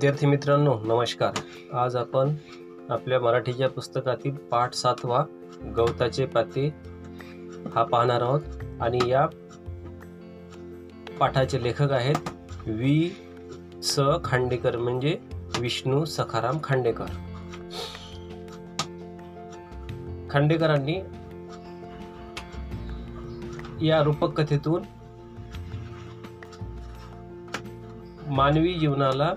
विद्यार्थी मित्रांनो नमस्कार. आज आपण आपल्या मराठीच्या पुस्तकातील पाठ सातवा गवताचे पाते हा पाहणार आहोत. आणि या पाठाचे लेखक आहेत वी स. खांडेकर म्हणजे विष्णू सखाराम खांडेकर. खांडेकरांनी या रूपक कथेतून मानवी जीवनाला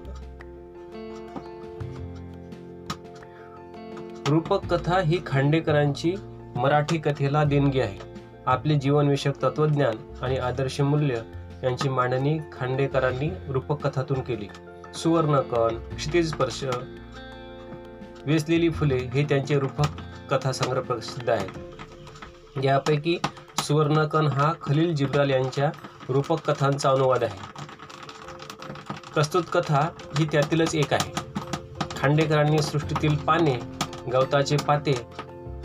रूपक कथा ही खांडेकरांची मराठी कथेला देणगी आहे. आपले जीवनविषयक तत्वज्ञान आणि आदर्श मूल्य यांची मांडणी खांडेकरांनी रूपक कथातून केली सुवर्णकण क्षितिज स्पर्श वेचलेली फुले हे त्यांचे रूपक कथासंग्रह प्रसिद्ध आहेत. यापैकी सुवर्णकण हा खलील जिब्राल यांच्या रूपक कथांचा अनुवाद आहे. प्रस्तुत कथा ही त्यातीलच एक आहे. खांडेकरांनी सृष्टीतील पाने गवताचे पाते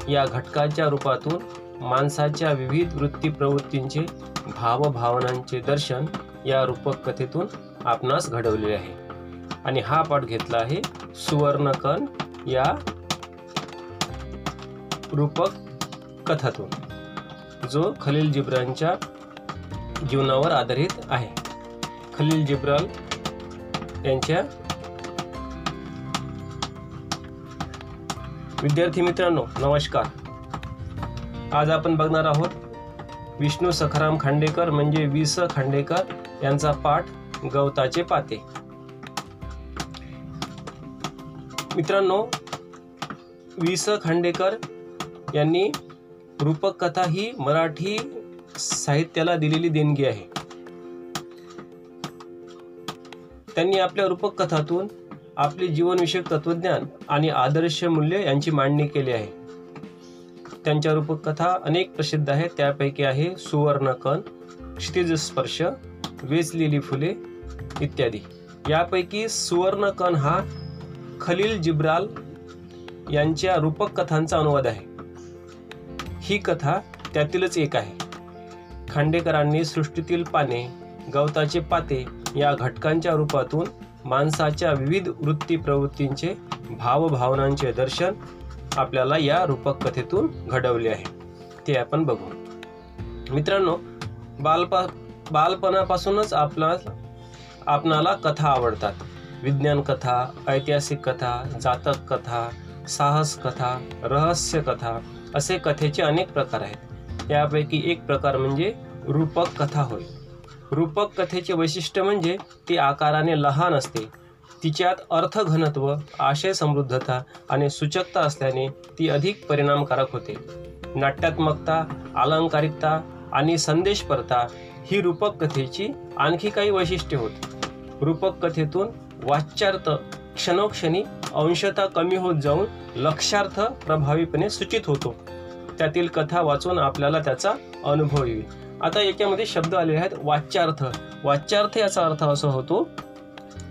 या घटकाच्या रूपातून माणसाच्या विविध वृत्ती प्रवृत्तींचे भावभावनांचे दर्शन या रूपक कथेतून आपणास घडवले आहे. आणि हा पाठ घेतला आहे सुवर्णकण या रूपक कथातून जो खलील जिब्रांच्या जीवनावर आधारित आहे. खलील जिब्रान यांच्या विद्यार्थी मित्रांनो नमस्कार. आज आपण बघणार आहोत विष्णू सखाराम खांडेकर म्हणजे वि स खांडेकर यांचा पाठ गवताचे पाते. मित्रांनो वि स खांडेकर यांनी रूपक कथा ही मराठी साहित्याला दिलेली देणगी आहे. त्यांनी आपल्या रूपक कथातून आपले जीवनविषयक तत्वज्ञान आणि आदर्श मूल्य यांची मांडणी केली आहे. त्यांच्या रूपकथा अनेक प्रसिद्ध आहेत. त्यापैकी आहे सुवर्णकण क्षितिज स्पर्श वेचलेली फुले इत्यादी. यापैकी सुवर्णकण हा खलील जिब्राल यांच्या रूपक कथांचा अनुवाद आहे. ही कथा त्यातीलच एक आहे. खांडेकरांनी सृष्टीतील पाने गवताचे पाते या घटकांच्या रूपातून माणसाच्या विविध वृत्ती प्रवृत्तींचे भावभावनांचे दर्शन आपल्याला या रूपक कथेतून घडवले आहे. ते आपण बघू. मित्रांनो बालपा बालपणापासूनच आपला आपणाला कथा आवडतात. विज्ञान कथा ऐतिहासिक कथा जातक कथा साहस कथा रहस्य कथा असे कथेचे अनेक प्रकार आहेत. यापैकी एक प्रकार म्हणजे रूपक कथा होय. रूपक कथेचे वैशिष्ट्य म्हणजे ती आकाराने लहान असते. तिच्यात अर्थघनत्व आशय समृद्धता आणि सूचकता असल्याने ती अधिक परिणामकारक होते. नाट्यात्मकता अलंकारिकता आणि संदेशपरता ही रूपक कथेची आणखी काही वैशिष्ट्ये होती. रूपक कथेतून वाच्यार्थ क्षणोक्षणी अंशता कमी होत जाऊन लक्षार्थ प्रभावीपणे सूचित होतो. त्यातील कथा वाचून आपल्याला त्याचा अनुभव. येईल आता याच्यामध्ये शब्द आलेले आहेत वाच्यार्थ. वाच्यार्थ याचा अर्थ असा होतो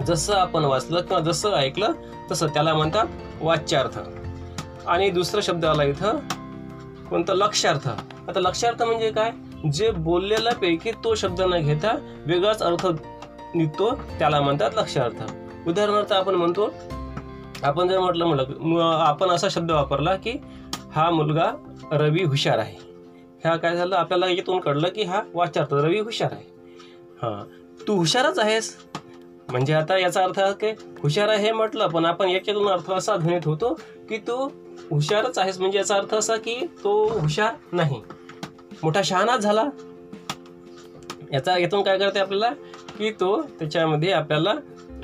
जसं आपण वाचलं किंवा जसं ऐकलं तसं त्याला म्हणतात वाच्यार्थ. आणि दुसरा शब्द आला इथं कोणतं? लक्षार्थ. आता लक्षार्थ म्हणजे काय? जे बोललेल्यापैकी तो शब्द न घेता वेगळाच अर्थ निघतो त्याला म्हणतात लक्षार्थ. उदाहरणार्थ आपण म्हणतो आपण जर म्हटलं म्हटलं आपण असा शब्द वापरला की हा मुलगा रवी हुशार आहे. ह्या काय झालं? आपल्याला याच्यातून कळलं की हा वाचार्थ रवी हुशार आहे. हां. तू हुशारच आहेस. म्हणजे आता याचा अर्थ की हुशार आहे हे म्हटलं पण आपण याच्यातून अर्थ असा ध्वनीत होतो की तू हुशारच आहेस. म्हणजे याचा अर्थ असा की तो हुशार नाही. मोठा शहाणाच झाला. याचा यातून काय करते आपल्याला? की तो त्याच्यामध्ये आपल्याला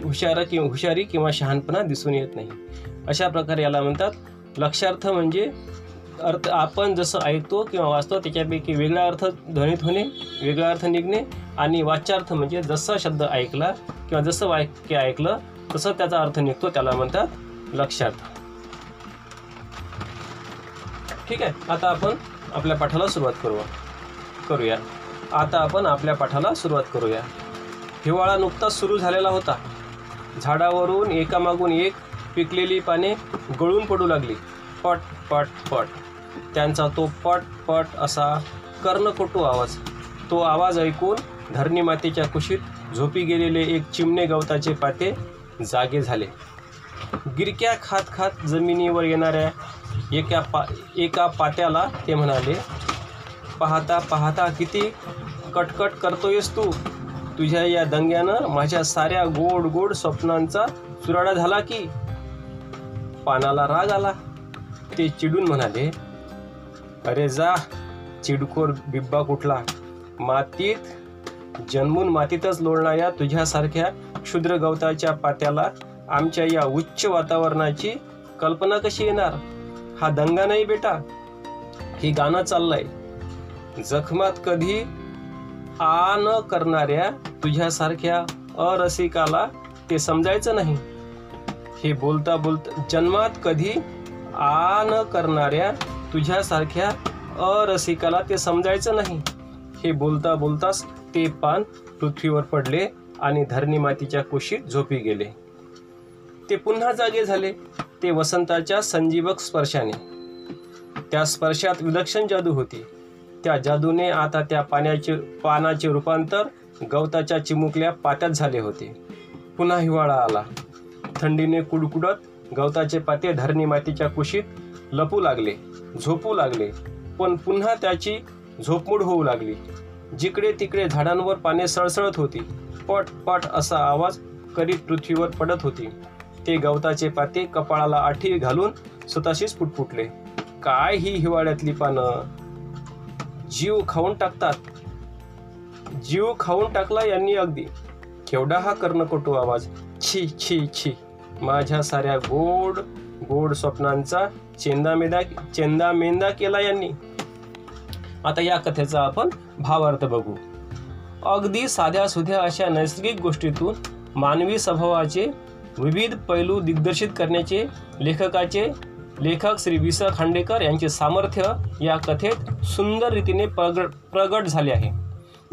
हुशार किंवा हुशारी किंवा शहाणपणा दिसून येत नाही. अशा प्रकारे याला म्हणतात लक्षार्थ म्हणजे अर्थ आपण जसं ऐकतो किंवा वाचतो त्याच्यापैकी वेगळा अर्थ ध्वनित होणे वेगळा अर्थ निघणे आणि वाच्यार्थ म्हणजे जसा शब्द ऐकला किंवा जसं वाक्य ऐकलं तसं त्याचा अर्थ निघतो त्याला म्हणतात लक्षार्थ. ठीक आहे आता आपण आपल्या पाठाला सुरुवात करू करूया. आता आपण आपल्या पाठाला सुरुवात करूया. हिवाळा नुकताच सुरू झालेला होता. झाडावरून एकामागून एक पिकलेली पाने गळून पडू लागली. पट पट पट. त्यांचा तो पट पट असा कर्णकोटू आवाज. तो आवाज ऐकून धरणी मातेच्या कुशीत झोपी गेलेले एक चिमणे गवताचे पाते जागे झाले. गिरक्या खात खात जमिनीवर येणाऱ्या एका पा एका पात्याला ते म्हणाले पाहता पाहता किती कटकट करतोयस तू. तुझ्या या दंग्यानं माझ्या साऱ्या गोड गोड स्वप्नांचा चुराडा झाला की. पानाला राग आला. ते चिडून म्हणाले अरे जा चिडखोर बिब्बा कुठला? मातीत जन्मून मातीतच लोळणाऱ्या तुझ्यासारख्या क्षुद्र गवताच्या पात्याला आमच्या या उच्च वातावरणाची कल्पना कशी येणार? हा दंगा नाही बेटा. ही गाणं चाललंय. जखमात कधी आ न करणाऱ्या तुझ्यासारख्या अरसिकाला ते समजायचं नाही. हे बोलता बोलता जन्मात कधी आ न करणाऱ्या तुझ्यासारख्या अरसिकाला ते समजायचं नाही. हे बोलता बोलताच ते पान पृथ्वीवर पडले आणि धरणी मातीच्या कुशीत झोपी गेले. ते पुन्हा जागे झाले. ते वसंताच्या संजीवक स्पर्शाने. त्या स्पर्शात विलक्षण जादू होती. त्या जादूने आता त्या पाण्याचे पानाचे रूपांतर गवताच्या चिमुकल्या पात्यात झाले होते. पुन्हा हिवाळा आला. थंडीने कुडकुडत गवताचे पाते धरणी मातीच्या कुशीत लपू लागले झोपू लागले. पण पुन्हा त्याची झोपमूड होऊ लागली. जिकडे तिकडे झाडांवर पाने सळसळत होती पट पट असा आवाज करीत पृथ्वीवर पडत होती. ते गवताचे पाते कपाळाला आठी घालून स्वतःशीच फुटफुटले काय ही हिवाळ्यातली पानं? जीव खाऊन टाकतात. जीव खाऊन टाकला यांनी अगदी. केवढा हा कर्णकोटू आवाज. छी छी छी. माझ्या साऱ्या गोड गोड स्वप्नांचा चेंदामेदा चेंदामेंदा केला यांनी. आता या कथेचा आपण भावार्थ बघू. अगदी साध्या सुध्या अशा नैसर्गिक गोष्टीतून मानवी स्वभावाचे विविध पैलू दिग्दर्शित करण्याचे लेखकाचे लेखक श्री वि स खांडेकर यांचे सामर्थ्य या कथेत सुंदर रीतीने प्रगट प्रगट झाले आहे.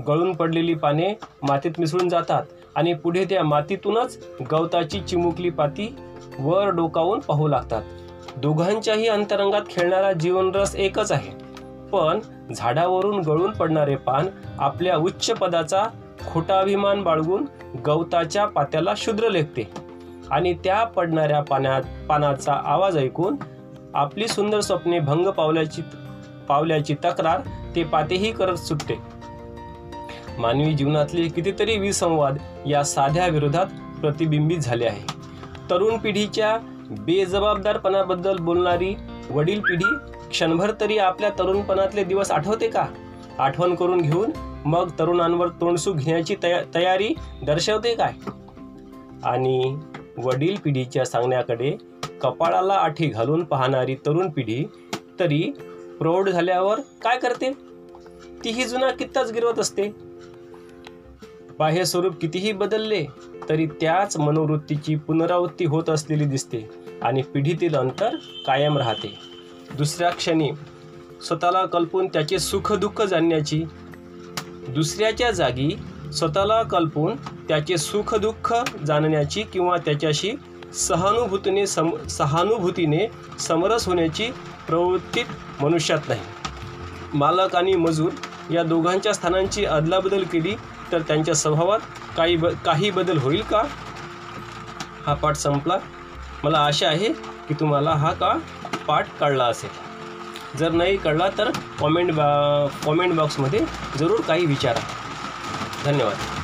गळून पडलेली पाने मातीत मिसळून जातात आणि पुढे त्या मातीतूनच गवताची चिमुकली पाती वर डोकावून पाहू लागतात. दोघांच्याही अंतरंगात खेळणारा जीवनरस एकच आहे. पण झाडावरून गळून पडणारे पान आपल्या उच्च पदाचा खोटा अभिमान बाळगून गवताच्या पात्याला शूद्र लेखते. आणि त्या पडणाऱ्या पाण्यात पानाचा आवाज ऐकून आपली सुंदर स्वप्ने भंग पावल्याची पावल्याची तक्रार ते पातेही करत सुटते. मानवी जीवनातले कितीतरी विसंवाद या साध्या विरोधात प्रतिबिंबित झाले आहे. तरुण पिढीच्या बेजबाबदारपणाबद्दल बोलणारी वडील पिढी क्षणभर तरी आपल्या तरुणपणातले दिवस आठवते का? आठवण करून घेऊन मग तरुणांवर तोंडसूक घेण्याची तया तयारी दर्शवते काय? आणि वडील पिढीच्या सांगण्याकडे कपाळाला आठी घालून पाहणारी तरुण पिढी तरी प्रौढ झाल्यावर काय करते? तीही जुना कित्ताच गिरवत असते. बाह्य स्वरूप कितीही बदलले तरी त्याच मनोवृत्तीची पुनरावृत्ती होत असलेली दिसते आणि पिढीतील अंतर कायम राहते. दुसऱ्या क्षणी स्वतःला कल्पून त्याचे सुख दुःख जाणण्याची दुसऱ्याच्या जागी स्वतःला कल्पून त्याचे सुख दुःख जाणण्याची किंवा त्याच्याशी सहानुभूतीने सम सहानुभूतीने समरस होण्याची प्रवृत्ती मनुष्यात नाही. मालक आणि मजूर या दोघांच्या स्थानांची अदलाबदल केली तर त्यांच्या स्वभावात काही ब काही बदल होईल का? हा पाठ संपला. मला आशा आहे की तुम्हाला हा का पाठ कळला असेल. जर नाही कळला तर कॉमेंट बा कॉमेंट बॉक्समध्ये जरूर काही विचारा. धन्यवाद.